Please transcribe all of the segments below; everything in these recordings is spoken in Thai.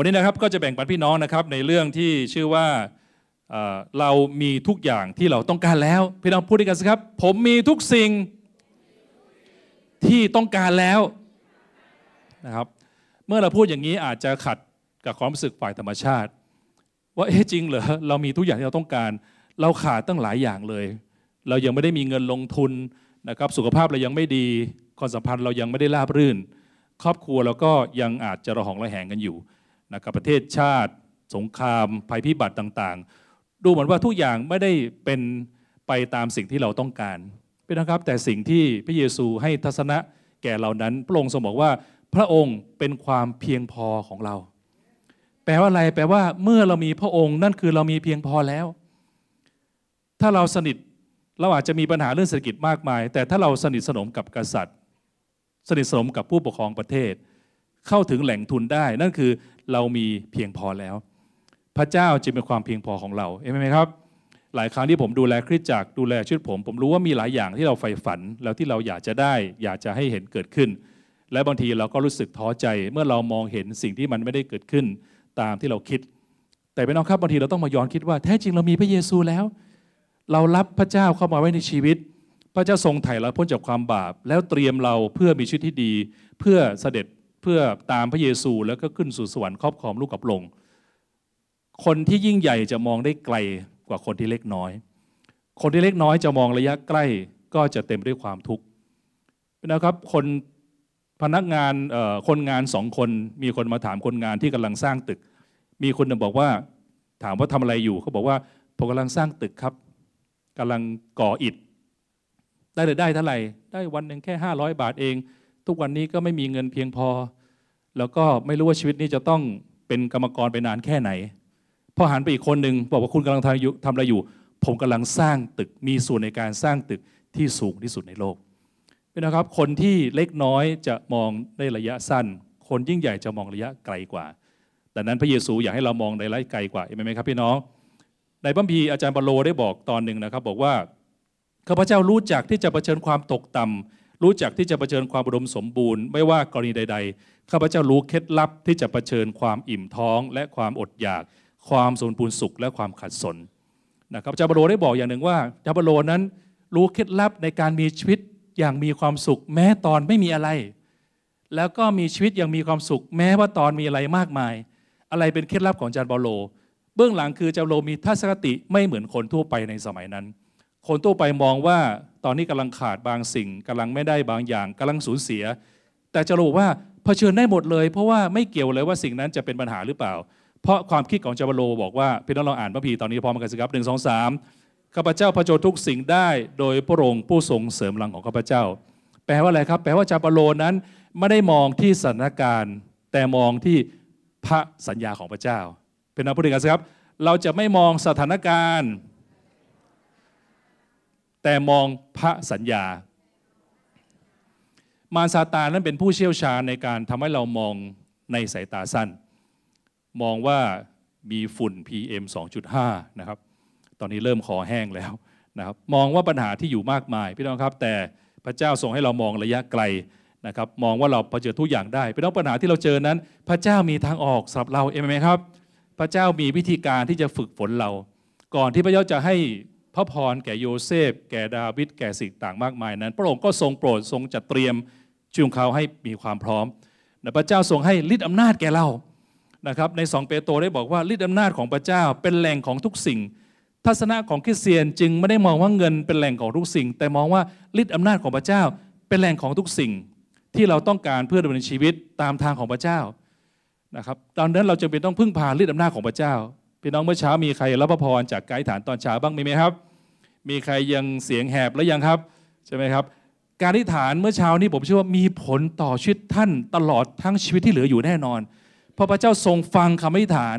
วันนี้นะครับก็จะแบ่งปันพี่น้องนะครับในเรื่องที่ชื่อว่าเรามีทุกอย่างที่เราต้องการแล้ว พี่น้องพูดด้วยกันสิครับ ผมมีทุกสิ่งที่ต้องการแล้วนะครับ เมื่อเราพูดอย่างนี้อาจจะขัดกับความรู้สึกฝ่ายธรรมชาติ ว่าเอ๊ะจริงเหรอเรามีทุกอย่างที่เราต้องการ เราขาดตั้งหลายอย่างเลย เรายังไม่ได้มีเงินลงทุนนะครับ สุขภาพเรายังไม่ดีความสัมพันธ์เรายังไม่ได้ราบรื่น ครอบครัวเราก็ยังอาจจะระหองระแหงกันอยู่ นะครับประเทศชาติ สงคราม ภัยพิบัติต่างๆ ดูเหมือนว่าทุกอย่างไม่ได้เป็นไปตามสิ่งที่เราต้องการเป็นนะครับแต่สิ่งที่พระเยซูให้ทัศนะแก่เรานั้น พระองค์ทรงบอกว่าพระองค์เป็นความเพียงพอของเรา แปลว่าอะไร แปลว่าเมื่อเรามีพระองค์นั่นคือเรามีเพียงพอแล้ว ถ้าเราสนิทเราอาจจะมีปัญหาเรื่องเศรษฐกิจมากมาย แต่ถ้าเราสนิทสนมกับกษัตริย์ สนิทสนมกับผู้ปกครองประเทศ เข้าถึงแหล่งทุนได้ นั่นคือ เรามีเพียงพอแล้ว พระเจ้าจึงเป็นความเพียงพอของเราเห็นไหมครับ หลายครั้งที่ผมดูแลคริสตจักรดูแลชีวิตผม ผมรู้ว่ามีหลายอย่างที่เราใฝ่ฝัน แล้วที่เราอยากจะได้ อยากจะให้เห็นเกิดขึ้น และบางทีเราก็รู้สึกท้อใจ เมื่อเรามองเห็นสิ่งที่มันไม่ได้เกิดขึ้นตามที่เราคิด แต่พี่น้องครับบางทีเราต้องมาย้อนคิดว่าแท้จริงเรามีพระเยซูแล้ว เรารับพระเจ้าเข้ามาไว้ในชีวิตพระเจ้าทรงไถ่เราพ้นจากความบาป แล้วเตรียมเราเพื่อมีชีวิตที่ดี เพื่อเสด็จ พื่อตามพระเยซูแล้วก็ขึ้นสู่สวรรค์ครอบครองลูกกับลง คนที่ยิ่งใหญ่จะมองได้ไกลกว่าคนที่เล็กน้อย คนที่เล็กน้อยจะมองระยะใกล้ก็จะเต็มด้วยความทุกข์นะครับคนพนักงานคนงานสองคนมีคนมาถามคนงานที่กำลังสร้างตึก มีคนนึงบอกว่าถามว่าทำอะไรอยู่เขาบอกว่าผมกำลังสร้างตึกครับกำลังก่ออิฐ ได้เลยได้เท่าไหร่ ได้วันหนึ่งแค่ 500 บาทเอง ทุกวันนี้ก็ไม่มีเงินเพียงพอ แล้วก็ไม่รู้ว่าชีวิตนี้จะต้องเป็นกรรมกรไปนานแค่ไหน พอหันไปอีกคนหนึ่งบอกว่าคุณกำลังทำอยู่ทำอะไรอยู่ ผมกำลังสร้างตึกมีส่วนในการสร้างตึกที่สูงที่สุดในโลกเป็นนะครับคนที่เล็กน้อยจะมองในระยะสั้น คนยิ่งใหญ่จะมองระยะไกลกว่าดังนั้นพระเยซูอยากให้เรามองในระยะไกลกว่าเห็นไหมครับพี่น้องในพระคัมภีอาจารย์ปาโลได้บอกตอนหนึ่งนะครับ บอกว่าข้าพเจ้ารู้จักที่จะเผชิญความตกต่ำ รู้จักที่จะเผชิญความอุดมสมบูรณ์ไม่ว่ากรณีใด ๆ ข้าพเจ้ารู้เคล็ดลับที่จะเผชิญความอิ่มท้อง และความอดอยาก ความสมบูรณ์สุขและความขัดสนนะครับอาจารย์ปาโลได้บอกอย่างหนึ่งว่าอาจารย์ปาโลนั้นรู้เคล็ดลับในการมีชีวิตอย่างมีความสุข แม้ตอนไม่มีอะไร แล้วก็มีชีวิตอย่างมีความสุข แม้ว่าตอนมีอะไรมากมาย อะไรเป็นเคล็ดลับของอาจารย์เปาโลเบื้องหลังคือจารย์เปาโลมีทัศนคติไม่เหมือนคนทั่วไปในสมัยนั้น คนทั่วไปมองว่าตอนนี้กำลังขาดบางสิ่งกำลังไม่ได้บางอย่างกำลังสูญเสีย แต่อาจะรู้ว่าเผชิญได้หมดเลย เพราะว่าไม่เกี่ยวเลยว่าสิ่งนั้นจะเป็นปัญหาหรือเปล่า เพราะความคิดของจารย์เปาโลบอกว่าพี่น้องลองอ่านพระพีตอนนี้พร้อมกันสิครับหนึ่งสองสามข้าพเจ้าผจญทุกสิ่งได้โดยพระองค์ผู้ทรงเสริมพลังของข้าพเจ้า แปลว่าอะไรครับ แปลว่าจารย์เปาโลนั้นไม่ได้มองที่สถานการณ์ แต่มองที่พระสัญญาของพระเจ้า เป็นนักพูดกันสิครับ เราจะไม่มองสถานการณ์ แต่มองพระสัญญา มารซาตานนั้นเป็นผู้เชี่ยวชาญในการทำให้เรามองในสายตาสั้น มองว่ามีฝุ่น PM 2.5 นะครับ ตอนนี้เริ่มคอแห้งแล้วนะครับ มองว่าปัญหาที่อยู่มากมายพี่น้องครับ แต่พระเจ้าทรงให้เรามองระยะไกลนะครับ มองว่าเราเผชิญทุกอย่างได้พี่น้องปัญหาที่เราเจอนั้น พระเจ้ามีทางออกสำหรับเราเองไหมครับ พระเจ้ามีวิธีการที่จะฝึกฝนเรา ก่อนที่พระเจ้าจะให้ พระพรแก่โยเซฟ แก่ดาวิดแก่สิ่งต่างมากมายนั้น พระองค์ก็ทรงโปรดทรงจัดเตรียมช่วงเขาให้มีความพร้อมและพระเจ้าทรงให้ฤทธิอำนาจแก่เรานะครับในสองเปโตรได้บอกว่าฤทธิอำนาจของพระเจ้าเป็นแหล่งของทุกสิ่ง ทัศนะของคริสเตียนจึงไม่ได้มองว่าเงินเป็นแหล่งของทุกสิ่ง แต่มองว่าฤทธิอำนาจของพระเจ้าเป็นแหล่งของทุกสิ่ง ที่เราต้องการเพื่อดำเนินชีวิตตามทางของพระเจ้านะครับตอนนั้นเราจะเป็นต้องพึ่งพาฤทธิอำนาจของพระเจ้าพี่น้องเมื่อเช้ามีใครรับพระพรจากไกด์ฐานตอนเช้าบ้างมีไหมครับ มีใครยังเสียงแหบแล้วยังครับใช่ไหมครับ การที่ฐานเมื่อเช้านี้ผมเชื่อว่ามีผลต่อชีวิตท่านตลอดทั้งชีวิตที่เหลืออยู่แน่นอนเพราะพระเจ้าทรงฟังคำอธิษฐาน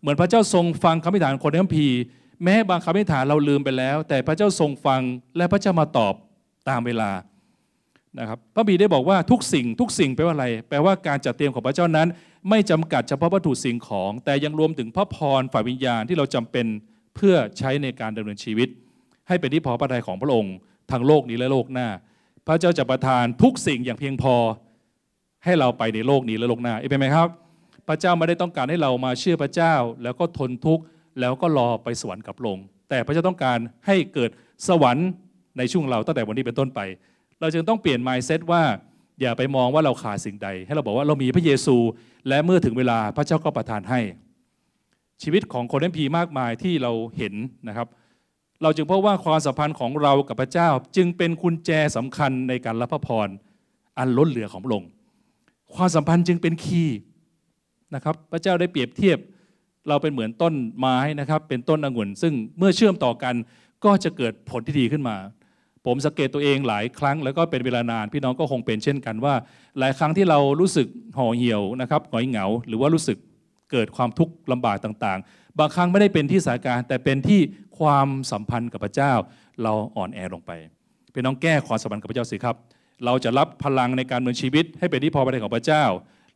เหมือนพระเจ้าทรงฟังคำอธิษฐานคนในคัมภีร์แม้บางคำอธิษฐานเราลืมไปแล้ว แต่พระเจ้าทรงฟังและพระเจ้ามาตอบตามเวลานะครับพระบีได้บอกว่าทุกสิ่งทุกสิ่งแปลว่าอะไร แปลว่าการจัดเตรียมของพระเจ้านั้น ไม่จำกัดเฉพาะวัตถุสิ่งของ แต่ยังรวมถึงพระพรฝ่ายวิญญาณที่เราจำเป็นเพื่อใช้ในการดำเนินชีวิต ให้เป็นที่พอพระทัยของพระองค์ทางโลกนี้และโลกหน้า พระเจ้าจะประทานทุกสิ่งอย่างเพียงพอให้เราไปในโลกนี้และโลกหน้าเอเมนไหมครับ พระเจ้าไม่ได้ต้องการให้เรามาเชื่อพระเจ้า แล้วก็ทนทุกข์แล้วก็รอไปสวรรค์กับลง แต่พระเจ้าต้องการให้เกิดสวรรค์ในช่วงเราตั้งแต่วันนี้เป็นต้นไป เราจึงต้องเปลี่ยน mindset ว่าอย่าไปมองว่าเราขาดสิ่งใด ให้เราบอกว่าเรามีพระเยซู และเมื่อถึงเวลาพระเจ้าก็ประทานให้ ชีวิตของคนเอ็มพีมากมายที่เราเห็นนะครับ เราจึงพบว่าความสัมพันธ์ของเรากับพระเจ้า จึงเป็นกุญแจสำคัญในการรับพระพรอันล้นเหลือของพระองค์ความสัมพันธ์จึงเป็นคีย์นะครับ พระเจ้าได้เปรียบเทียบ เราเป็นเหมือนต้นไม้นะครับ เป็นต้นองุ่น ซึ่งเมื่อเชื่อมต่อกันก็จะเกิดผลที่ดีขึ้นมา ผมสังเกตตัวเองหลายครั้ง แล้วก็เป็นเวลานาน พี่น้องก็คงเป็นเช่นกันว่า หลายครั้งที่เรารู้สึกห่อเหี่ยวนะครับหงอยเหงา หรือว่ารู้สึกเกิดความทุกข์ลำบากต่าง ๆ บางครั้งไม่ได้เป็นที่สานการแต่เป็นที่ ความสัมพันธ์กับพระเจ้า เราอ่อนแอลงไปพี่น้องแก้ความสัมพันธ์กับพระเจ้าสิครับ เราจะรับพลังในการเมืองชีวิต ให้เป็นที่พอพระทัยของพระเจ้า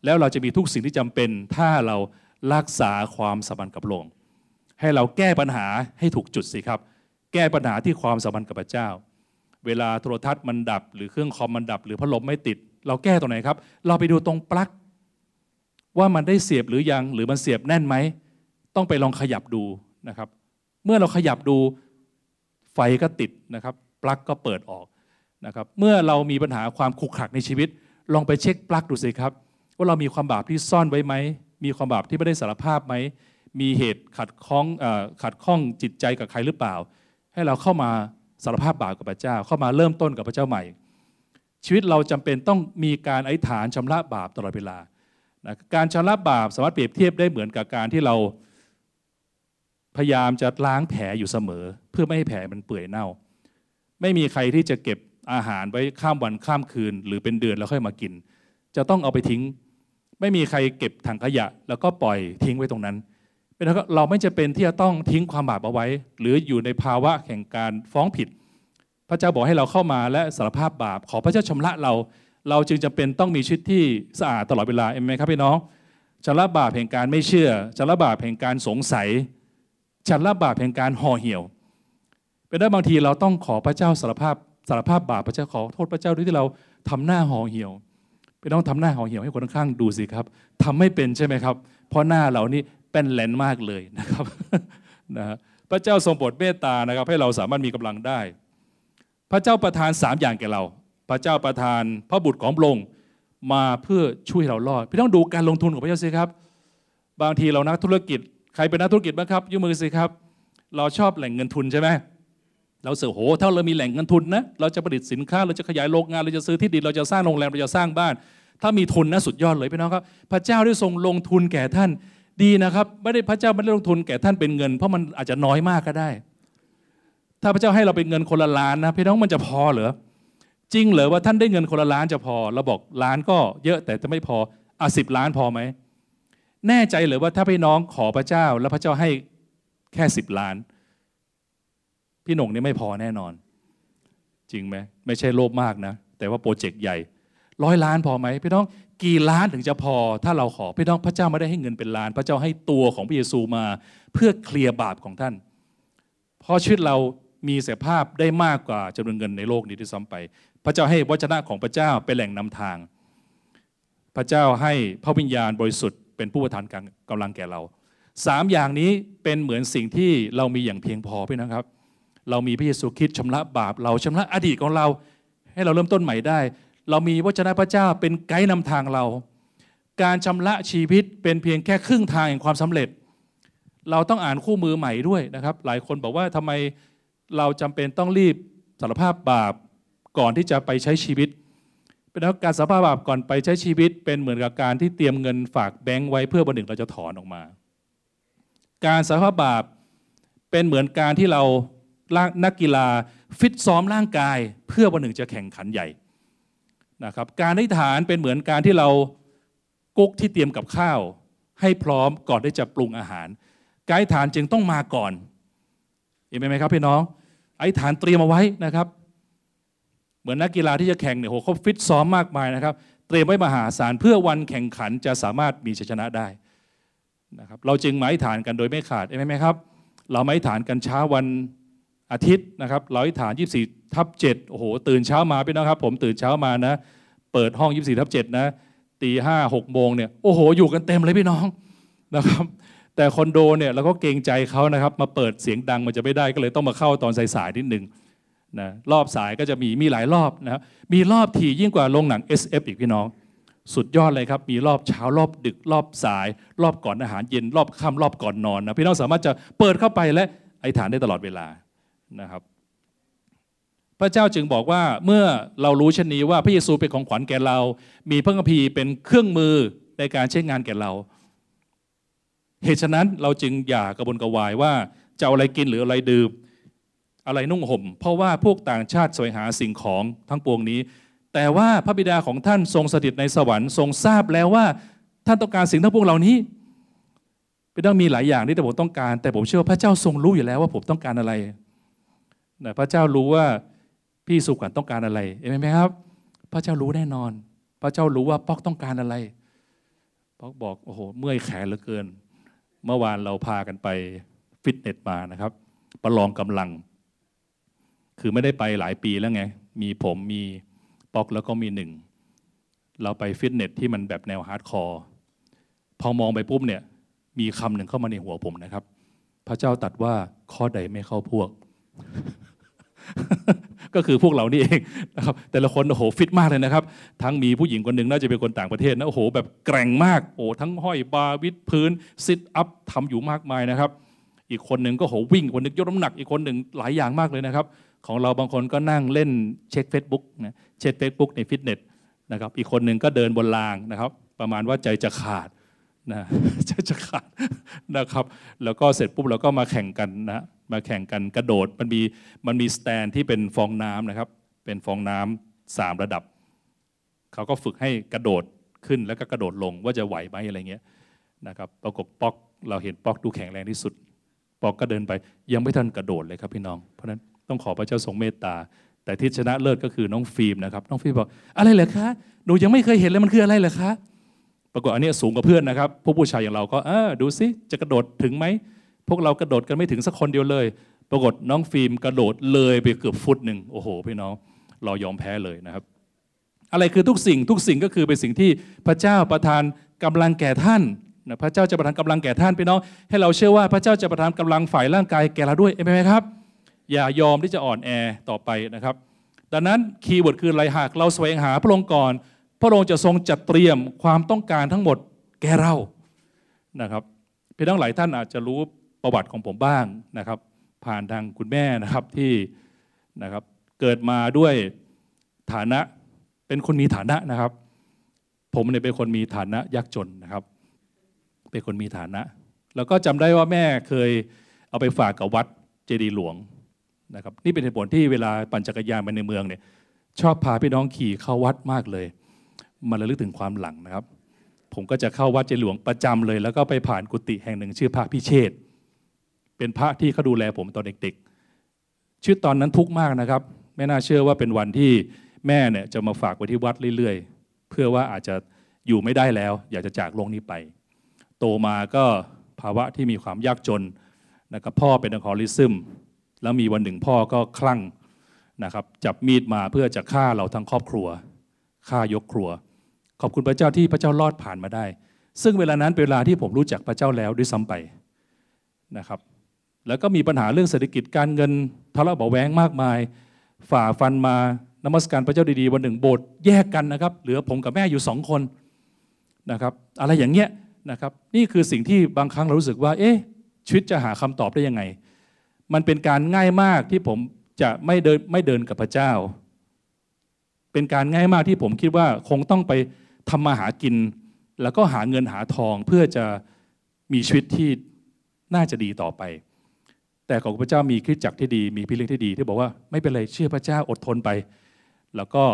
แล้วเราจะมีทุกสิ่งที่จำเป็น ถ้าเรารักษาความสัมพันธ์กับพระองค์ให้เราแก้ปัญหาให้ถูกจุดสิครับ แก้ปัญหาที่ความสัมพันธ์กับพระเจ้า เวลาโทรทัศน์มันดับ หรือเครื่องคอมมันดับ หรือพัดลมไม่ติด เราแก้ตรงไหนครับ เราไปดูตรงปลั๊กว่ามันได้เสียบหรือยังหรือมันเสียบแน่นไหมต้องไปลองขยับดูนะครับ เมื่อเราขยับดูไฟก็ติดนะครับปลั๊กก็เปิดออกนะครับเมื่อเรามีปัญหาความขุกขักในชีวิต ลองไปเช็คปลั๊กดูสิครับ ว่าเรามีความบาปที่ซ่อนไว้ไหมมีความบาปที่ไม่ได้สารภาพไหมมีเหตุขัดข้องอขัดข้องจิตใจกับใครหรือเปล่า ให้เราเข้ามาสารภาพบาปกับพระเจ้า เข้ามาเริ่มต้นกับพระเจ้าใหม่ ชีวิตเราจำเป็นต้องมีการอธิษฐานชำระบาปตลอดเวลานะการชำระบาปสามารถเปรียบเทียบได้เหมือนกับการที่เรา พยายามจะล้างแผลอยู่เสมอ เพื่อไม่ให้แผลมันเปื่อยเน่า ไม่มีใครที่จะเก็บอาหารไว้ข้ามวันข้ามคืน หรือเป็นเดือนแล้วค่อยมากิน จะต้องเอาไปทิ้ง ไม่มีใครเก็บถังขยะ แล้วก็ปล่อยทิ้งไว้ตรงนั้นเป็นเราไม่จะเป็นที่จะต้องทิ้งความบาปเอาไว้ หรืออยู่ในภาวะแห่งการฟ้องผิด พระเจ้าบอกให้เราเข้ามาและสารภาพบาป ขอพระเจ้าชำระเรา เราจึงจำเป็นต้องมีชีวิตที่สะอาดตลอดเวลาเอ็มไหมครับพี่น้องชำระบาปแห่งการไม่เชื่อชำระบาปแห่งการสงสัย ชำระบบาปแห่งการห่อเหี่ยวเป็นได้บางทีเราต้องขอพระเจ้าสารภาพสารภาพบาปพระเจ้าขอโทษพระเจ้าด้วยที่เราทำหน้าห่อเหี่ยวไปต้องทำหน้าห่อเหี่ยวให้คนข้างดูสิครับทำไม่เป็นใช่ไหมครับ เพราะหน้าเรานี่เป็นแหลนมากเลยนะครับนะพระเจ้าทรงโปรดเมตตานะครับ ให้เราสามารถมีกำลังได้ พระเจ้าประทานสามอย่างแก่เรา พระเจ้าประทานพระบุตรของพระองค์มาเพื่อช่วยเรารอดพี่ต้องดูการลงทุนของพระเจ้าสิครับ บางทีเรานักธุรกิจ ใครเป็นนักธุรกิจบ้างครับยกมือสิครับ เราชอบแหล่งเงินทุนใช่ไหมเราเสือโหถ้าเรามีแหล่งเงินทุนนะเราจะผลิตสินค้าเราจะขยายโรงงานเราจะซื้อที่ดินเราจะสร้างโรงแรมเราจะสร้างบ้าน ถ้ามีทุนนะสุดยอดเลยพี่น้องครับ พระเจ้าได้ทรงลงทุนแก่ท่านดีนะครับไม่ได้พระเจ้าไม่ได้ลงทุนแก่ท่านเป็นเงิน เพราะมันอาจจะน้อยมากก็ได้ ถ้าพระเจ้าให้เราเป็นเงินคนละล้านนะพี่น้องมันจะพอเหรอจริงเหรอว่าท่านได้เงินคนละล้านจะพอเราบอกล้านก็เยอะแต่จะไม่พออะสิบล้านพอไหม แน่ใจเหรือว่าถ้าพี่น้องขอพระเจ้า แล้วพระเจ้าให้แค่สิบล้าน พี่หนงนี่ไม่พอแน่นอน จริงไหมไม่ใช่โลภมากนะ แต่ว่าโปรเจกต์ใหญ่ร้อยล้านพอไหมพี่น้องกี่ล้านถึงจะพอ ถ้าเราขอพี่น้องพระเจ้าไม่ได้ให้เงินเป็นล้าน พระเจ้าให้ตัวของพระเยซูมา เพื่อเคลียร์บาปของท่านเพราะชีวิตเรามีเสภาพได้มากกว่าจำนวนเงินในโลกนี้ที่ซ้ำไป พระเจ้าให้วจนะของพระเจ้าเป็นแหล่งนำทาง พระเจ้าให้พระวิญญาณบริสุทธิ์ เป็นผู้ประทานกำลังแก่เราสามอย่างนี้เป็นเหมือนสิ่งที่เรามีอย่างเพียงพอพี่นะครับ เรามีพระเยซูคริสต์ชำระบาปเราชำระอดีตของเรา ให้เราเริ่มต้นใหม่ได้ เรามีวจนะพระเจ้าเป็นไกด์นำทางเรา การชำระชีวิตเป็นเพียงแค่ครึ่งทางแห่งความสำเร็จ เราต้องอ่านคู่มือใหม่ด้วยนะครับ หลายคนบอกว่าทำไมเราจำเป็นต้องรีบสารภาพบาปก่อนที่จะไปใช้ชีวิต เป็นการสภาพบาปก่อนไปใช้ชีวิตเป็นเหมือนกับการที่เตรียมเงินฝากแบงค์ไว้เพื่อวันหนึ่งเราจะถอนออกมา การสภาพบาปเป็นเหมือนการที่เรานักกีฬาฟิตซ้อมร่างกาย เพื่อวันหนึ่งจะแข่งขันใหญ่นะครับการอธิษฐานเป็นเหมือนการที่เรากุ๊กที่เตรียมกับข้าว ให้พร้อมก่อนที่จะปรุงอาหาร การอธิษฐานจึงต้องมาก่อนเห็นไหมครับพี่น้องอธิษฐานเตรียมเอาไว้นะครับ เหมือนนักกีฬาที่จะแข่งเนี่ยโหเขาฟิตซ้อมมากมายนะครับ เตรียมไว้มหาศาลเพื่อวันแข่งขันจะสามารถมีชัยชนะได้นะครับเราจึงมาอธิษฐานกันโดยไม่ขาดเห็นไหมครับ เรามาอธิษฐานกันเช้าวันอาทิตย์นะครับเราอธิษฐาน 24 ทับ7โอ้โหตื่นเช้ามาพี่น้องครับ ผมตื่นเช้ามานะ เปิดห้อง 24 ทับ7นะตตีห้าหกโมงเนี่ยโอ้โหอยู่กันเต็มเลยพี่น้องนะครับแต่คอนโดเนี่ยเราก็เกรงใจเขานะครับ มาเปิดเสียงดังมันจะไม่ได้ก็เลยต้องมาเข้าตอนสายๆนิดหนึ่ง นะรอบสายก็จะมีมีหลายรอบนะครับมีรอบถี่ยิ่งกว่าโรงหนัง SF อีกพี่น้อง สุดยอดเลยครับ มีรอบเช้ารอบดึกรอบสาย รอบก่อนอาหารเย็นรอบค่ำรอบก่อนนอนนะพี่น้องสามารถจะเปิดเข้าไปและไอฐานได้ตลอดเวลานะครับ พระเจ้าจึงบอกว่าเมื่อเรารู้เช่นนี้ว่าพระเยซูเป็นของขวัญแก่เรา มีพระคัมภีร์เป็นเครื่องมือในการใช้งานแก่เรา เหตุฉะนั้นเราจึงอย่ากระบนกระวายว่าจะเอาอะไรกินหรืออะไรดื่ม อะไรนุ่งห่ม เพราะว่าพวกต่างชาติแสวงหาสิ่งของทั้งปวงนี้ แต่ว่าพระบิดาของท่านทรงสถิตในสวรรค์ทรงทราบแล้วว่าท่านต้องการสิ่งทั้งปวงเหล่านี้เป็นต้องมีหลายอย่างที่แต่ผมต้องการ แต่ผมเชื่อว่าพระเจ้าทรงรู้อยู่แล้วว่าผมต้องการอะไรนะพระเจ้ารู้ว่าพี่สุขวัญต้องการอะไรเห็นไหมครับ พระเจ้ารู้แน่นอน พระเจ้ารู้ว่าป๊อกต้องการอะไรป๊อกบอกโอ้โหเมื่อยแขนเหลือเกิน เมื่อวานเราพากันไปฟิตเนสมานะครับ ประลองกำลัง คือไม่ได้ไปหลายปีแล้วไง มีผมมีป๊อกแล้วก็มีหนึ่ง เราไปฟิตเนสที่มันแบบแนว hardcore พอมองไปปุ๊บเนี่ย มีคำหนึ่งเข้ามาในหัวผมนะครับ พระเจ้าตรัสว่าข้อใดไม่เข้าพวก ก็คือพวกเรานี่เองนะครับ แต่ละคนโอ้โหฟิตมากเลยนะครับ ทั้งมีผู้หญิงคนหนึ่งน่าจะเป็นคนต่างประเทศนะโอ้โห แบบแกร่งมากโอ้ทั้งห้อยบาร์วิดพื้น sit up ทำอยู่มากมายนะครับ อีกคนหนึ่งก็โหวิ่งคนหนึงยกน้ำหนัก อีกคนหนึ่งหลายอย่างมากเลยนะครับ ของเราบางคนก็นั่งเล่นเช็ค Facebook นะเช็ค Facebook ในฟิตเนสนะครับอีกคนหนึ่งก็เดินบนรางนะครับ ประมาณว่าใจจะขาดนะใจจะขาดนะครับแล้วก็เสร็จปุ๊บเราก็มาแข่งกันนะมาแข่งกันกระโดดมันมีมันมีสแตนที่เป็นฟองน้ำนะครับเป็นฟองน้ำสามระดับ เขาก็ฝึกให้กระโดดขึ้นแล้วก็กระโดดลงว่าจะไหวไหมอะไรเงี้ยนะครับปรากฏป๊อกเราเห็นป๊อกดูแข็งแรงที่สุด ป๊อกก็เดินไปยังไม่ทันกระโดดเลยครับพี่น้องเพราะฉะนั้น ต้องขอพระเจ้าทรงเมตตา แต่ที่ชนะเลิศก็คือน้องฟิล์มนะครับ น้องฟิล์มบอกอะไรเหรอคะหนูยังไม่เคยเห็นเลยมันคืออะไรเหรอคะปรากฏอันนี้สูงกว่าเพื่อนนะครับพวกผู้ชายอย่างเราก็เออดูสิจะกระโดดถึงไหมพวกเรากระโดดกันไม่ถึงสักคนเดียวเลย ปรากฏน้องฟิล์มกระโดดเลยไปเกือบฟุตหนึ่งโอ้โหพี่น้องเรายอมแพ้เลยนะครับ อะไรคือทุกสิ่งทุกสิ่งก็คือเป็นสิ่งที่พระเจ้าประทานกำลังแก่ท่านนะพระเจ้าจะประทานกำลังแก่ท่านพี่น้อง ให้เราเชื่อว่าพระเจ้าจะประทานกำลังฝ่ายร่างกายแก่เราด้วยเห็นไหมครับ อย่ายอมที่จะอ่อนแอต่อไปนะครับ ดังนั้นคีย์เวิร์ดคืออะไรหากเราแสวงหาพระองค์ก่อน พระองค์จะทรงจัดเตรียมความต้องการทั้งหมดแก่เรานะครับพี่น้องหลายท่านอาจจะรู้ประวัติของผมบ้างนะครับ ผ่านทางคุณแม่นะครับที่นะครับเกิดมาด้วยฐานะเป็นคนมีฐานะนะครับ ผมเนี่ยเป็นคนมีฐานะยากจนนะครับ เป็นคนมีฐานะ แล้วก็จำได้ว่าแม่เคยเอาไปฝากกับวัดเจดีหลวง นะครับนี่เป็นเหตุผลที่เวลาปั่นจักรยานไปในเมืองเนี่ยชอบพาพี่น้องขี่เข้าวัดมากเลยมาระลึกถึงความหลังนะครับ ผมก็จะเข้าวัดเจดหลวงประจำเลย แล้วก็ไปผ่านกุฏิแห่งหนึ่ง ชื่อพระพิเชษเป็นพระที่เขาดูแลผมตอนเด็กๆชื่อตอนนั้นทุกข์มากนะครับ ไม่น่าเชื่อว่าเป็นวันที่แม่เนี่ยจะมาฝากไว้ที่วัดเรื่อยๆ เพื่อว่าอาจจะอยู่ไม่ได้แล้ว อยากจะจากโลกนี้ไป โตมาก็ภาวะที่มีความยากจนนะครับพ่อเป็นอัลคอฮอลิซึม แล้วมีวันหนึ่งพ่อก็คลั่งนะครับจับมีดมาเพื่อจะฆ่าเราทั้งครอบครัวฆ่ายกครัว ขอบคุณพระเจ้าที่พระเจ้ารอดผ่านมาได้ ซึ่งเวลานั้นเป็นเวลาที่ผมรู้จักพระเจ้าแล้วด้วยซ้ำไปนะครับ แล้วก็มีปัญหาเรื่องเศรษฐกิจการเงินทะเลาะเบาแวงมากมาย ฝ่าฟันมานมัสการพระเจ้าดีๆวันหนึ่งโบสถ์แยกกันนะครับ เหลือผมกับแม่อยู่สองคนนะครับ อะไรอย่างเงี้ยนะครับ นี่คือสิ่งที่บางครั้งเรารู้สึกว่า เอ๊ะชีวิตจะหาคำตอบได้ยังไง มันเป็นการง่ายมากที่ผมจะไม่เดินไม่เดินกับพระเจ้า เป็นการง่ายมากที่ผมคิดว่าคงต้องไปทำมาหากิน แล้วก็หาเงินหาทองเพื่อจะมีชีวิตที่น่าจะดีต่อไป แต่ของพระเจ้ามีคริสตจักรที่ดี มีพี่เลี้ยงที่ดี ที่บอกว่าไม่เป็นไรเชื่อพระเจ้าอดทนไป แล้วก็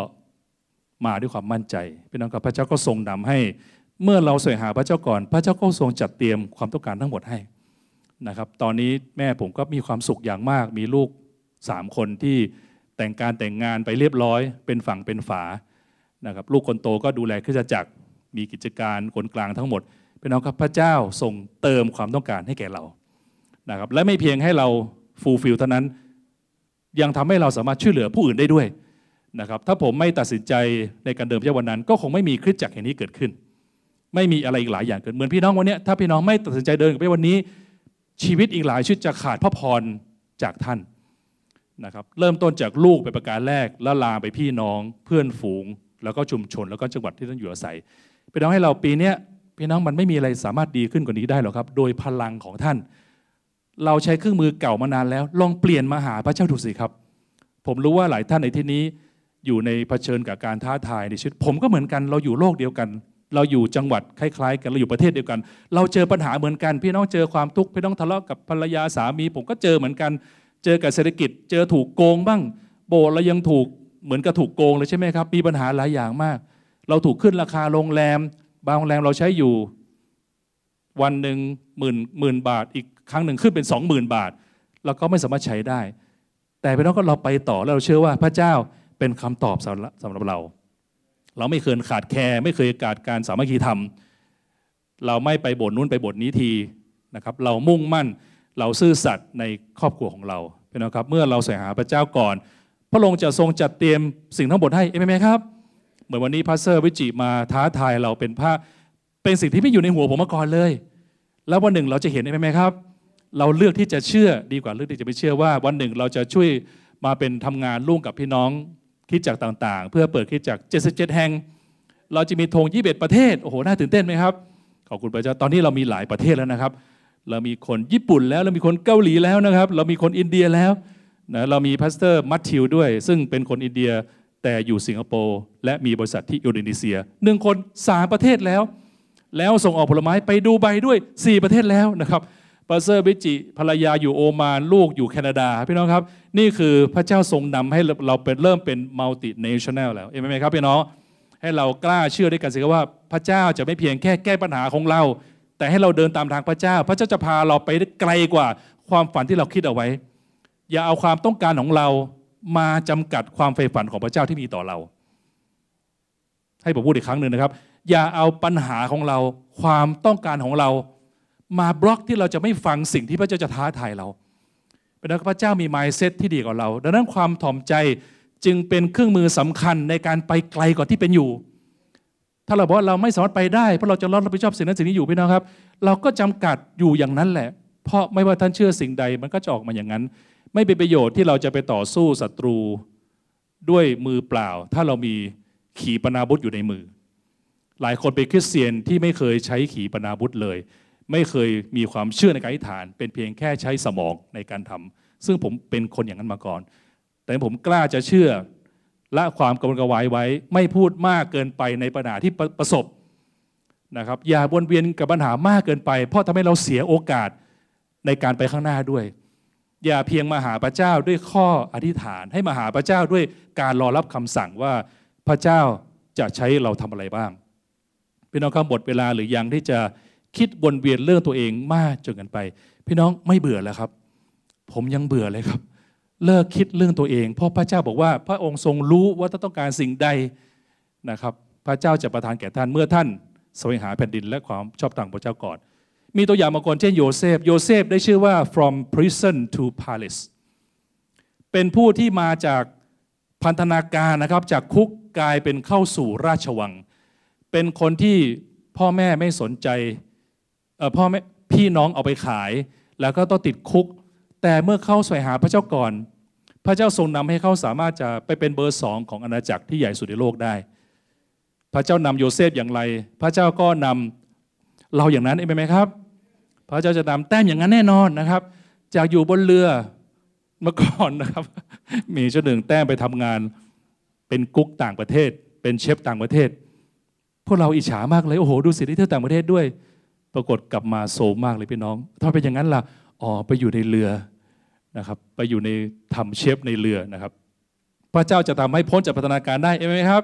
มาด้วยความมั่นใจพี่น้องครับพระเจ้าก็ทรงนำให้ เมื่อเราแสวงหาพระเจ้าก่อน พระเจ้าก็ทรงจัดเตรียมความต้องการทั้งหมดให้ นะครับ ตอนนี้แม่ผมก็มีความสุขอย่างมาก มีลูกสามคนที่แต่งการแต่งงานไปเรียบร้อย เป็นฝั่งเป็นฝานะครับ ลูกคนโตก็ดูแลคริสตจักรมีกิจการคนกลางทั้งหมดพี่น้องครับพระเจ้าทรงเติมความต้องการให้แก่เรานะครับ และไม่เพียงให้เรา fulfill เท่านั้น ยังทำให้เราสามารถช่วยเหลือผู้อื่นได้ด้วยนะครับถ้าผมไม่ตัดสินใจในการเดินพระเจ้าวันนั้น ก็คงไม่มีคริสตจักรแห่งนี้เกิดขึ้น ไม่มีอะไรอีกหลายอย่างเกิดเหมือนพี่น้องวันนี้ถ้าพี่น้องไม่ตัดสินใจเดินกับพระวันนี้ ชีวิตอีกหลายชีวิตจะขาดพระพรจากท่านนะครับเริ่มต้นจากลูกเป็นประการแรกแล้วลามไปพี่น้องเพื่อนฝูง แล้วก็ชุมชนแล้วก็จังหวัดที่ท่านอยู่อาศัยพี่น้องให้เราปีนี้พี่น้องมันไม่มีอะไรสามารถดีขึ้นกว่านี้ได้หรอกครับ โดยพลังของท่าน เราใช้เครื่องมือเก่ามานานแล้ว ลองเปลี่ยนมาหาพระเจ้าดูสิครับ ผมรู้ว่าหลายท่านในที่นี้อยู่ในเผชิญกับการท้าทายในชีวิตผมก็เหมือนกันเราอยู่โลกเดียวกัน เราอยู่จังหวัดคล้ายๆ กันเราอยู่ประเทศเดียวกัน เราเจอปัญหาเหมือนกันพี่น้องเจอความทุกข์พี่น้องทะเลาะกับภรรยาสามี ผมก็เจอเหมือนกัน เจอกับเศรษฐกิจ เจอถูกโกงบ้าง โบเรายังถูกเหมือนกับถูกโกงเลยใช่ไหมครับ มีปัญหาหลายอย่างมาก เราถูกขึ้นราคาโรงแรม บางโรงแรมเราใช้อยู่ วันหนึ่งหมื่นหมื่นบาท อีกครั้งหนึ่งขึ้นเป็นสองหมื่นบาทเราก็ไม่สามารถใช้ได้ แต่พี่น้องก็เราไปต่อแล้วเราเชื่อว่าพระเจ้าเป็นคำตอบสำหรับสำหรับเรา เราไม่เคยขาด care ไม่เคยขาดการสามัคคีธรรม เราไม่ไปโบสถ์นู้นไปโบสถ์นี้ทีนะครับ เรามุ่งมั่นเราซื่อสัตย์ในครอบครัวของเราพี่น้องครับ เมื่อเราใฝ่หาพระเจ้าก่อน พระองค์จะทรงจัดเตรียมสิ่งทั้งหมดให้เอเมนไหมครับ เหมือนวันนี้ Pastor บิจิมาท้าทายเราเป็นพระเป็นสิ่งที่ไม่อยู่ในหัวผมมาก่อนเลย แล้ววันหนึ่งเราจะเห็นเอเมนไหมครับ เราเลือกที่จะเชื่อดีกว่าเลือกที่จะไม่เชื่อว่า วันหนึ่งเราจะช่วยมาเป็นทำงานร่วมกับพี่น้อง คริสตจักรต่างๆ เพื่อเปิดคริสตจักร77 แห่ง เราจะมีธง21 ประเทศ โอ้โห น่าตื่นเต้นไหมครับ ขอบคุณพระเจ้า ตอนนี้เรามีหลายประเทศแล้วนะครับ เรามีคนญี่ปุ่นแล้ว เรามีคนเกาหลีแล้วนะครับ เรามีคนอินเดียแล้วนะเรามี Pastor Matthew ด้วย ซึ่งเป็นคนอินเดียแต่อยู่สิงคโปร์และมีบริษัทที่อินโดนีเซียหนึ่งคนสามประเทศแล้ว แล้วส่งออกผลไม้ไปดูไบด้วย 4 ประเทศแล้วนะครับ Pastor บิจิภรรยาอยู่โอมานลูกอยู่แคนาดา พี่น้องครับ นี่คือพระเจ้าทรงนำให้เราเป็นเริ่มเป็น multinational แล้วเห็นไหมครับพี่น้องให้เรากล้าเชื่อด้วยกันสิครับว่าพระเจ้าจะไม่เพียงแค่แก้ปัญหาของเรา แต่ให้เราเดินตามทางพระเจ้า พระเจ้าจะพาเราไปได้ไกลกว่าความฝันที่เราคิดเอาไว้ อย่าเอาความต้องการของเรามาจำกัดความใฝ่ฝันของพระเจ้าที่มีต่อเรา ให้ผมพูดอีกครั้งหนึ่งนะครับ อย่าเอาปัญหาของเรา ความต้องการของเรา มาบล็อกที่เราจะไม่ฟังสิ่งที่พระเจ้าจะท้าทายเราเป็นนั้นพระเจ้ามีไมายเซตที่ดีกว่าเรา ดังนั้นความถ่อมใจจึงเป็นเครื่องมือสำคัญในการไปไกลกว่าที่เป็นอยู่ ถ้าเราบอกว่าเราไม่สามารถไปได้เพราะเราจะรับผิดชอบสิ่งนั้นสิ่งนี้อยู่พี่น้องครับ เราก็จำกัดอยู่อย่างนั้นแหละ เพราะไม่ว่าท่านเชื่อสิ่งใดมันก็จะออกมาอย่างนั้น ไม่เป็นประโยชน์ที่เราจะไปต่อสู้ศัตรูด้วยมือเปล่า ถ้าเรามีขีปนาวุธอยู่ในมือ หลายคนเป็นคริสเตียนที่ไม่เคยใช้ขีปนาวุธเลย ไม่เคยมีความเชื่อในการอธิษฐาน เป็นเพียงแค่ใช้สมองในการทำซึ่งผมเป็นคนอย่างนั้นมาก่อน แต่ผมกล้าจะเชื่อละความกระวนกระวายไว้ ไม่พูดมากเกินไปในปัญหาที่ประสบนะครับ อย่าวนเวียนกับปัญหามากเกินไป เพราะทำให้เราเสียโอกาสในการไปข้างหน้าด้วย อย่าเพียงมาหาพระเจ้าด้วยข้ออธิษฐาน ให้มาหาพระเจ้าด้วยการรอรับคำสั่งว่าพระเจ้าจะใช้เราทำอะไรบ้างพี่น้องครับหมดเวลาหรือยังที่จะ คิดวนเวียนเรื่องตัวเองมากจนกันไป พี่น้องไม่เบื่อแล้วครับ ผมยังเบื่อเลยครับ เลิกคิดเรื่องตัวเอง เพราะพระเจ้าบอกว่า พระองค์ทรงรู้ว่าต้องการสิ่งใดนะครับ พระเจ้าจะประทานแก่ท่านเมื่อท่านสวงหาแผ่นดินและความชอบธรรมพระเจ้าก่อน มีตัวอย่างบางคนเช่นโยเซฟ โยเซฟได้ชื่อว่า from prison to palace เป็นผู้ที่มาจากพันธนาการนะครับ จากคุกกลายเป็นเข้าสู่ราชวัง เป็นคนที่พ่อแม่ไม่สนใจ พ่อแม่พี่น้องเอาไปขาย แล้วก็ต้องติดคุก แต่เมื่อเข้าสวยหาพระเจ้าก่อน พระเจ้าทรงนำให้เขาสามารถจะไปเป็นเบอร์สองของอาณาจักรที่ใหญ่สุดในโลกได้ พระเจ้านำโยเซฟอย่างไร พระเจ้าก็นำเราอย่างนั้นเองไหมครับ พระเจ้าจะนำแต้มอย่างนั้นแน่นอนนะครับ จากอยู่บนเรือเมื่อก่อนนะครับ มีเจ้าหนึ่งแต้มไปทำงาน เป็นกุ๊กต่างประเทศ เป็นเชฟต่างประเทศ พวกเราอิจฉามากเลยโอ้โหดูสิที่เที่ยวต่างประเทศด้วย ปรากฏกลับมาโซมมากเลยพี่น้อง ถ้าเป็นอย่างนั้นล่ะอ๋อไปอยู่ในเรือนะครับ ไปอยู่ในทำเชฟในเรือนะครับ พระเจ้าจะทำให้พ้นจากพัฒนาการได้ไหมครับ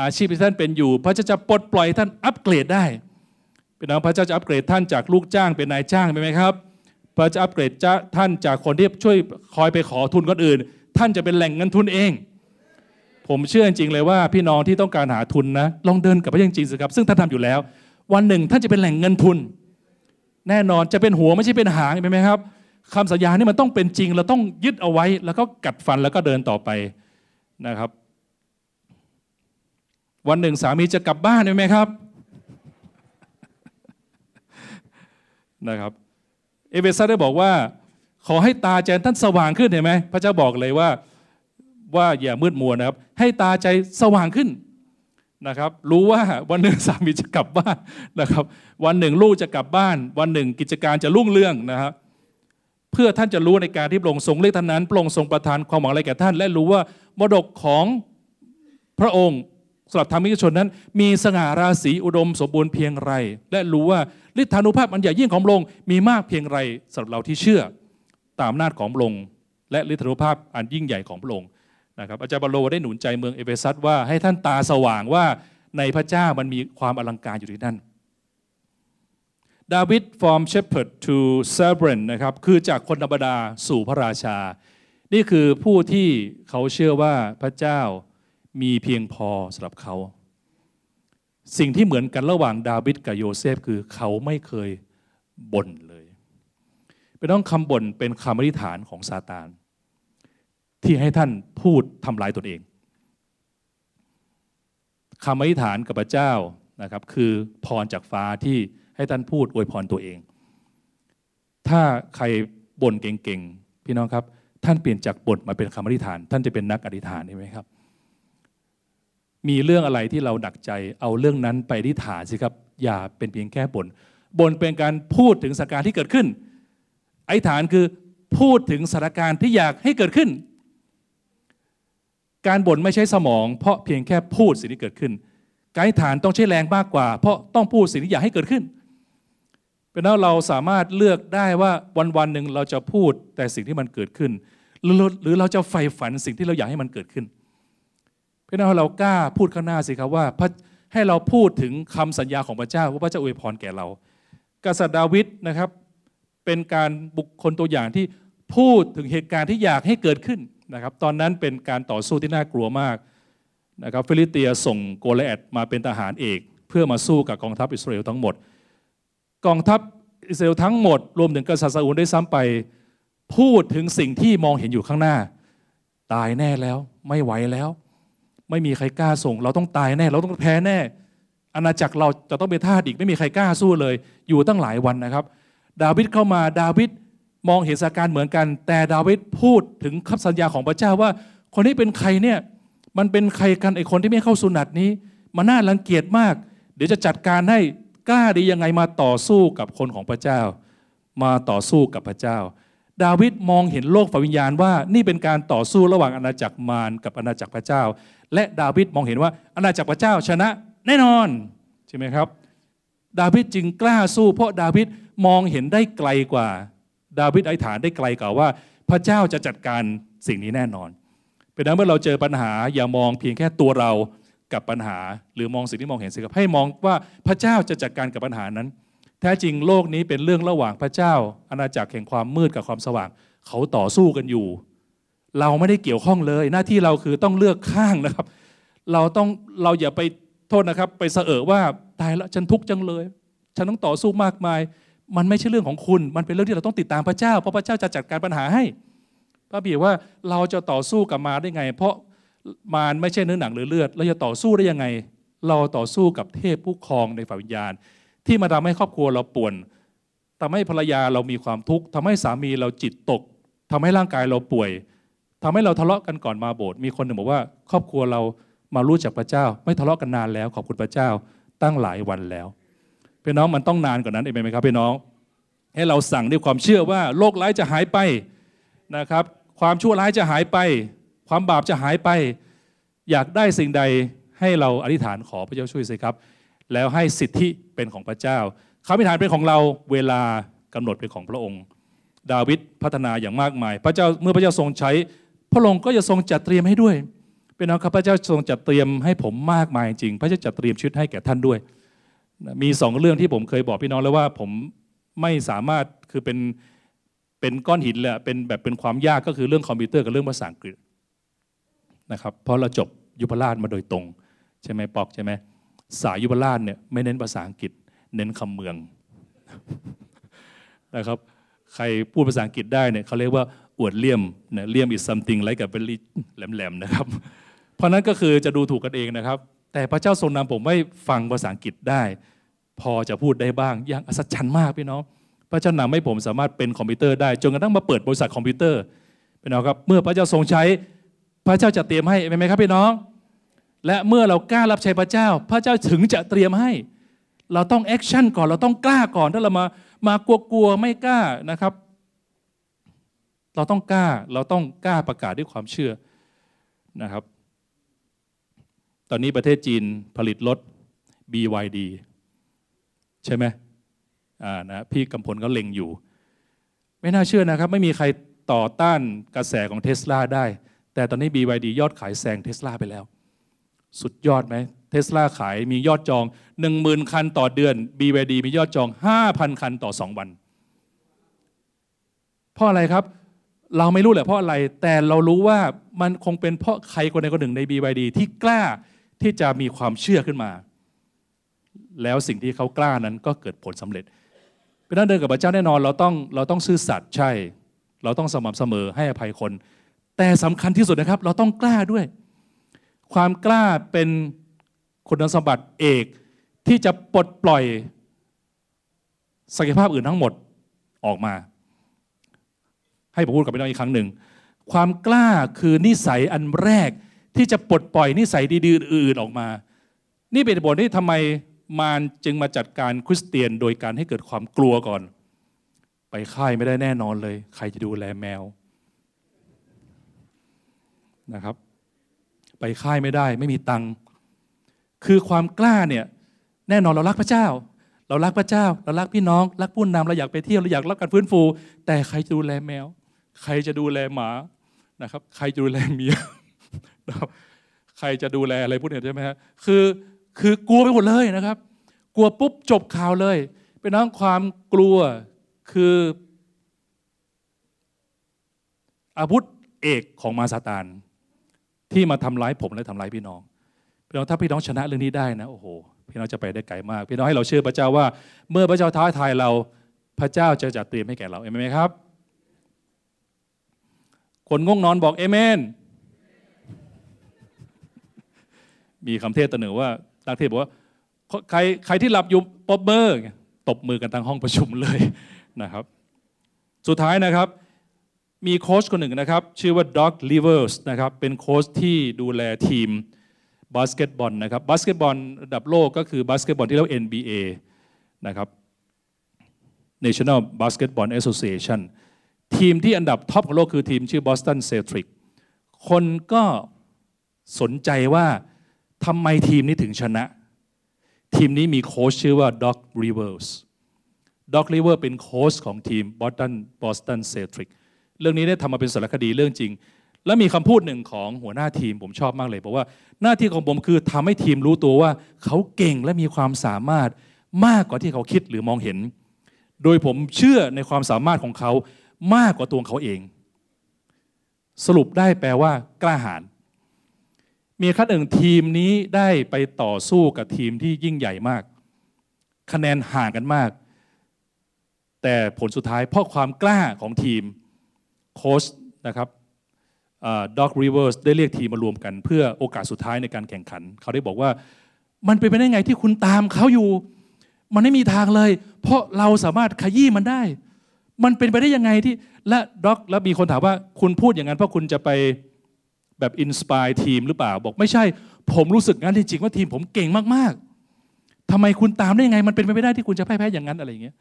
อาชีพที่ท่านเป็นอยู่ พระเจ้าจะปลดปล่อยท่านอัปเกรดได้พี่น้องพระเจ้าจะอัปเกรดท่านจากลูกจ้างเป็นนายจ้างไหมครับพระจะอัปเกรดจะท่านจากคนที่ช่วยคอยไปขอทุนคนอื่น ท่านจะเป็นแหล่งเงินทุนเองผมเชื่อจริงเลยว่าพี่น้องที่ต้องการหาทุนนะลองเดินกับพระเจริงสิครับ ซึ่งท่านทำอยู่แล้ว วันหนึ่งท่านจะเป็นแหล่งเงินทุน แน่นอนจะเป็นหัวไม่ใช่เป็นหางเห็นไหมครับคำสัญญานี่มันต้องเป็นจริง เราต้องยึดเอาไว้ แล้วก็กัดฟันแล้วก็เดินต่อไปนะครับ วันหนึ่งสามีจะกลับบ้านใช่ไหมครับนะครับเอเฟซัสได้บอกว่า ขอให้ตาใจท่านสว่างขึ้นเห็นไหมพระเจ้าบอกเลยว่าว่าอย่ามืดมัวนะครับ ให้ตาใจสว่างขึ้น นะครับ รู้ว่าวันหนึ่งสามีจะกลับบ้านนะครับ วันหนึ่งลูกจะกลับบ้าน วันหนึ่งกิจการจะรุ่งเรืองนะครับเพื่อท่านจะรู้ในการที่พระองค์ทรงเลือกท่านนั้นพระองค์ทรงประทานความหวังอะไรแก่ท่าน และรู้ว่ามรดกของพระองค์สำหรับธรรมิกชนนั้น มีสง่าราศีอุดมสมบูรณ์เพียงไร และรู้ว่าฤทธานุภาพอันใหญ่ยิ่งของพระองค์มีมากเพียงไรสำหรับเราที่เชื่อตามอำนาจของพระองค์และฤทธานุภาพอันยิ่งใหญ่ของพระองค์ นะครับอาจารย์เปาโลได้หนุนใจเมืองเอเฟซัสว่าให้ท่านตาสว่างว่าในพระเจ้ามันมีความอลังการอยู่ที่นั่นดาวิด from shepherd to servant นะครับคือจากคนธรรมดาสู่พระราชา นี่คือผู้ที่เขาเชื่อว่าพระเจ้ามีเพียงพอสำหรับเขา สิ่งที่เหมือนกันระหว่างดาวิดกับโยเซฟคือเขาไม่เคยบ่นเลยเป็นต้องคำบ่นเป็นคำอธิษฐานของซาตาน ที่ให้ท่านพูดทำลายตนเองคำอธิษฐานกับพระเจ้านะครับคือพรจากฟ้าที่ให้ท่านพูดอวยพรตัวเอง ถ้าใครบ่นเก่งๆ พี่น้องครับ ท่านเปลี่ยนจากบ่นมาเป็นคำอธิษฐาน ท่านจะเป็นนักอธิษฐานใช่ไหมครับ มีเรื่องอะไรที่เราดักใจเอาเรื่องนั้นไปอธิษฐานสิครับ อย่าเป็นเพียงแค่บ่นบ่นเป็นการพูดถึงสถานการณ์ที่เกิดขึ้นอธิษฐานคือพูดถึงสถานการณ์ที่อยากให้เกิดขึ้น การบ่นไม่ใช่สมอง เพราะเพียงแค่พูดสิ่งที่เกิดขึ้น การฐานต้องใช้แรงมากกว่า เพราะต้องพูดสิ่งที่อยากให้เกิดขึ้น เป็นว่าเราสามารถเลือกได้ว่าวันวันหนึ่งเราจะพูดแต่สิ่งที่มันเกิดขึ้น หรือเราจะใฝ่ฝันสิ่งที่เราอยากให้มันเกิดขึ้น เป็นว่าเรากล้าพูดข้างหน้าสิครับว่าให้เราพูดถึงคำสัญญาของพระเจ้าว่าพระเจ้าอวยพรแก่เรา กษัตริย์ดาวิดนะครับ เป็นการบุคคลตัวอย่างที่พูดถึงเหตุการณ์ที่อยากให้เกิดขึ้น นะครับตอนนั้นเป็นการต่อสู้ที่น่ากลัวมากนะครับฟีลิสเตียส่งโกลิอัทมาเป็นทหารเอก เพื่อมาสู้กับกองทัพอิสราเอลทั้งหมด กองทัพอิสราเอลทั้งหมด รวมถึงกษัตริย์ซาอูลได้ซ้ำไป พูดถึงสิ่งที่มองเห็นอยู่ข้างหน้า ตายแน่แล้วไม่ไหวแล้ว ไม่มีใครกล้าส่ง เราต้องตายแน่ เราต้องแพ้แน่ อาณาจักรเราจะต้องเป็นทาสอีกไม่มีใครกล้าสู้เลย อยู่ตั้งหลายวันนะครับ ดาวิดเข้ามาดาวิด มองเห็นสถานการณ์เหมือนกัน แต่ดาวิดพูดถึงคำสัญญาของพระเจ้าว่า คนนี้เป็นใครเนี่ยมันเป็นใครกันไอคนที่ไม่เข้าสุนัตนี้มันน่ารังเกียจมาก เดี๋ยวจะจัดการให้กล้าดียังไงมาต่อสู้กับคนของพระเจ้า มาต่อสู้กับพระเจ้า ดาวิดมองเห็นโลกฝ่ายวิญญาณว่านี่เป็นการต่อสู้ระหว่างอาณาจักรมารกับอาณาจักรพระเจ้า และดาวิดมองเห็นว่าอาณาจักรพระเจ้าชนะแน่นอนใช่ไหมครับ ดาวิดจึงกล้าสู้ เพราะดาวิดมองเห็นได้ไกลกว่า ดาวิดอธิษฐานได้ไกลกว่าว่า พระเจ้าจะจัดการสิ่งนี้แน่นอน เป็นนั้นเมื่อเราเจอปัญหาอย่ามองเพียงแค่ตัวเรากับปัญหา หรือมองสิ่งที่มองเห็นสิครับให้มองว่าพระเจ้าจะจัดการกับปัญหานั้น แท้จริงโลกนี้เป็นเรื่องระหว่างพระเจ้า อาณาจักรแห่งความมืดกับความสว่าง เขาต่อสู้กันอยู่ เราไม่ได้เกี่ยวข้องเลย หน้าที่เราคือต้องเลือกข้างนะครับ เราต้องเราอย่าไปโทษนะครับ ไปเสอว่าตายแล้วฉันทุกข์จังเลย ฉันต้องต่อสู้มากมาย มันไม่ใช่เรื่องของคุณ มันเป็นเรื่องที่เราต้องติดตามพระเจ้า เพราะพระเจ้าจะจัดการปัญหาให้ พระบีว่าเราจะต่อสู้กับมารได้ไง เพราะมารไม่ใช่เนื้อหนังหรือเลือด เราจะต่อสู้ได้ยังไง เราต่อสู้กับเทพผู้ครองในฝ่ายวิญญาณ ที่มาทำให้ครอบครัวเราป่วนทำให้ภรรยาเรามีความทุกข์ทำให้สามีเราจิตตกทำให้ร่างกายเราป่วยทำให้เราทะเลาะกันก่อนมาโบสถ์มีคนหนึ่งบอกว่า ครอบครัวเรามารู้จักพระเจ้า ไม่ทะเลาะกันนานแล้วขอบคุณพระเจ้า ตั้งหลายวันแล้ว พี่น้องมันต้องนานกว่านั้นเองไหมครับพี่น้อง ให้เราสั่งด้วยความเชื่อว่าโรคร้ายจะหายไปนะครับ ความชั่วร้ายจะหายไป ความบาปจะหายไป อยากได้สิ่งใดให้เราอธิษฐานขอพระเจ้าช่วยสิครับ แล้วให้สิทธิเป็นของพระเจ้าคำอธิษฐานเป็นของเราเวลากำหนดเป็นของพระองค์ ดาวิดพัฒนาอย่างมากมาย พระเจ้าเมื่อพระเจ้าทรงใช้ พระองค์ก็จะทรงจัดเตรียมให้ด้วยเป็นน้องครับพระเจ้าทรงจัดเตรียมให้ผมมากมายจริง พระเจ้าจัดเตรียมชีวิตให้แก่ท่านด้วย มีสองเรื่องที่ผมเคยบอกพี่น้องแล้วว่าผมไม่สามารถคือเป็นเป็นก้อนหินเลยเป็นแบบเป็นความยากก็คือเรื่องคอมพิวเตอร์กับเรื่องภาษาอังกฤษนะครับเพราะเราจบยุพราชมาโดยตรงใช่ไหมปอกใช่ไหมสายยุพราชเนี่ยไม่เน้นภาษาอังกฤษ เน้นคำเมืองนะครับใครพูดภาษาอังกฤษได้เนี่ยเขาเรียกว่าอวดเลี่ยมนี่ยเลี่ยม is something like a very แหลมๆนะครับ เพราะนั้นก็คือจะดูถูกกันเองนะครับ แต่พระเจ้าทรงนำผมให้ฟังภาษาอังกฤษได้ พอจะพูดได้บ้างอย่างอัศจรรย์มากพี่น้องพระเจ้านำให้ผมสามารถเป็นคอมพิวเตอร์ได้จนกระทั่งมาเปิดบริษัทคอมพิวเตอร์พี่น้องครับเมื่อพระเจ้าทรงใช้พระเจ้าจะเตรียมให้ไหมครับพี่น้อง และเมื่อเรากล้ารับใช้พระเจ้า พระเจ้าถึงจะเตรียมให้ เราต้องแอคชั่นก่อนเราต้องกล้าก่อนถ้าเรามามากลัวๆไม่กล้านะครับ เราต้องกล้าเราต้องกล้าประกาศด้วยความเชื่อนะครับ ตอนนี้ประเทศจีนผลิตรถ BYD ใช่ไหมอ่านะพี่กำพลก็เล็งอยู่ ไม่น่าเชื่อนะครับ ไม่มีใครต่อต้านกระแสของเทสลาได้ แต่ตอนนี้ BYD ยอดขายแซงเทสลาไปแล้ว สุดยอดไหมเทสลาขายมียอดจอง 10,000 คันต่อเดือน BYD มียอดจอง 5,000 คันต่อ 2 วัน เพราะอะไรครับ เราไม่รู้แหละเพราะอะไร แต่เรารู้ว่ามันคงเป็นเพราะใครคนใดคนหนึ่งใน BYD ที่กล้า ที่จะมีความเชื่อขึ้นมา แล้วสิ่งที่เขากล้านั้นก็เกิดผลสำเร็จเป็นนั่นเดินกับพระเจ้าแน่นอนเราต้องเราต้องซื่อสัตย์ใช่ เราต้องสม่ำเสมอให้อภัยคน แต่สำคัญที่สุดนะครับ เราต้องกล้าด้วย ความกล้าเป็นคุณสมบัติเอกที่จะปลดปล่อยศักยภาพอื่นทั้งหมดออกมา ให้ผมพูดกับพี่น้องอีกครั้งหนึ่ง ความกล้าคือนิสัยอันแรก ที่จะปลดปล่อยนิสัยดีๆอื่นๆออกมา นี่เป็นบทที่ทำไมมารจึงมาจัดการคริสเตียนโดยการให้เกิดความกลัวก่อน ไปค่ายไม่ได้แน่นอนเลย ใครจะดูแลแมวนะครับ ไปค่ายไม่ได้ไม่มีตังค์คือความกล้าเนี่ยแน่นอนเรารักพระเจ้า เรารักพระเจ้า เรารักพี่น้องรักผู้นำเราอยากไปเที่ยวเราอยากรับการฟื้นฟู แต่ใครจะดูแลแมว ใครจะดูแลหมานะครับ ใครจะดูแลเมีย ใครจะดูแลอะไรพวกนี้ใช่ไหมฮะคือคือกลัวไปหมดเลยนะครับ กลัวปุ๊บจบข่าวเลยเป็นน้องความกลัวคือ อาวุธเอกของมาซาตาน ที่มาทำร้ายผมและทำร้ายพี่น้องพี่น้องถ้าพี่น้องชนะเรื่องนี้ได้นะโอ้โหพี่น้องจะไปได้ไกลมากพี่น้องให้เราเชื่อพระเจ้าว่า เมื่อพระเจ้าท้าทายเราพระเจ้าจะจัดเตรียมให้แก่เราเอเมนไหมครับ คนง่วงนอนบอกเอเมน มีคำเทศตเสนอว่าตักเทศบอกว่าใครใครที่หลับอยู่ปบมือตบมือกันทั้งห้องประชุมเลยนะครับ สุดท้ายนะครับมีโค้ชคนหนึ่งนะครับ ชื่อว่าด็อกลิเวอร์สนะครับเป็นโค้ชที่ดูแลทีมบาสเกตบอลนะครับบาสเกตบอลระดับโลกก็คือบาสเกตบอลที่เรียก NBA นะครับ National Basketball Association ทีมที่อันดับ top ของโลกคือทีมชื่อ Boston Celtics คนก็สนใจว่า ทำไมทีมนี้ถึงชนะ ทีมนี้มีโค้ชชื่อว่า Doc Rivers Doc Rivers เวิร์สเป็นโค้ชของทีม Boston Boston Celtics เรื่องนี้ได้ทำมาเป็นสารคดีเรื่องจริง แล้วมีคำพูดหนึ่งของหัวหน้าทีมผมชอบมากเลยบอกว่าหน้าที่ของผมคือทำให้ทีมรู้ตัวว่า เขาเก่งและมีความสามารถมากกว่าที่เขาคิดหรือมองเห็น โดยผมเชื่อในความสามารถของเขามากกว่าตัวเขาเอง สรุปได้แปลว่ากล้าหาญ มีครั้งหนึ่งทีมนี้ได้ไปต่อสู้กับทีมที่ยิ่งใหญ่มาก คะแนนห่างกันมาก แต่ผลสุดท้ายเพราะความกล้าของทีมโค้ชนะครับด็อกริเวอร์สได้เรียกทีมมารวมกัน เพื่อโอกาสสุดท้ายในการแข่งขัน เขาได้บอกว่ามันเป็นไปได้ไงที่คุณตามเขาอยู่ มันไม่มีทางเลย เพราะเราสามารถขยี้มันได้ มันเป็นไปได้ยังไงที่และด็อกแล้วมีคนถามว่าคุณพูดอย่างนั้นเพราะคุณจะไป แบบ inspire ทีมหรือเปล่า บอกไม่ใช่ ผมรู้สึกงั้นจริงๆว่าทีมผมเก่งมากๆทำไมคุณตามได้ยังไง มันเป็นไปไม่ได้ที่คุณจะแพ้แพ้อย่างนั้นอะไรอย่างเงี้ย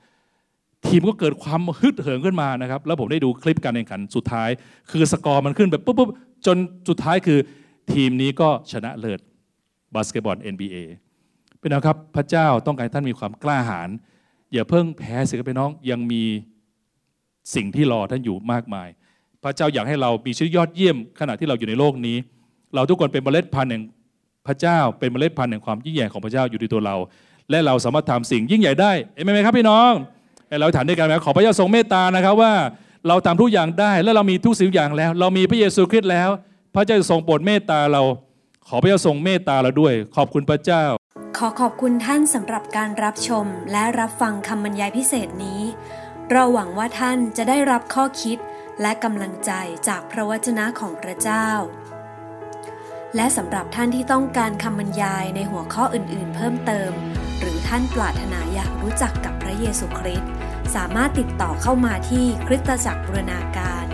ทีมก็เกิดความฮึดเหิมขึ้นมานะครับ แล้วผมได้ดูคลิปการแข่งขันสุดท้าย คือสกอร์มันขึ้นแบบปุ๊บปุ๊บจนสุดท้ายคือทีมนี้ก็ชนะเลิศบาสเกตบอล NBA เป็นนะครับพระเจ้าต้องการท่านมีความกล้าหาญอย่าเพิ่งแพ้สิครับพี่น้องยังมีสิ่งที่รอท่านอยู่มากมาย พระเจ้าอยากให้เรามีชีวิตยอดเยี่ยมขณะที่เราอยู่ในโลกนี้ เราทุกคนเป็นเมล็ดพันธุ์แห่งพระเจ้าเป็นเมล็ดพันธุ์แห่งความยิ่งใหญ่ของพระเจ้าอยู่ในตัวเรา และเราสามารถทำสิ่งยิ่งใหญ่ได้เอเมนไหมครับพี่น้องเราถามด้วยกันไหมขอพระเจ้าทรงเมตตานะครับว่าเราทำทุกอย่างได้และเรามีทุกสิ่งอย่างแล้ว เรามีพระเยซูคริสต์แล้ว พระเจ้าทรงโปรดเมตตาเรา ขอพระเจ้าทรงเมตตาเราด้วย ขอบคุณพระเจ้า ขอขอบคุณท่านสำหรับการรับชมและรับฟังคำบรรยายพิเศษนี้ เราหวังว่าท่านจะได้รับข้อคิด และกำลังใจจากพระวจนะของพระเจ้า และสำหรับท่านที่ต้องการคำบรรยายในหัวข้ออื่นๆ เพิ่มเติม หรือท่านปรารถนาอยากรู้จักกับพระเยซูคริสต์สามารถติดต่อเข้ามาที่คริสตจักรบูรณาการ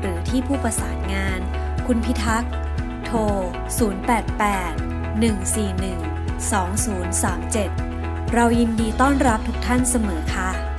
หรือที่ผู้ประสานงาน คุณพิทักษ์ โทร 088 141 2037 เรายินดีต้อนรับทุกท่านเสมอค่ะ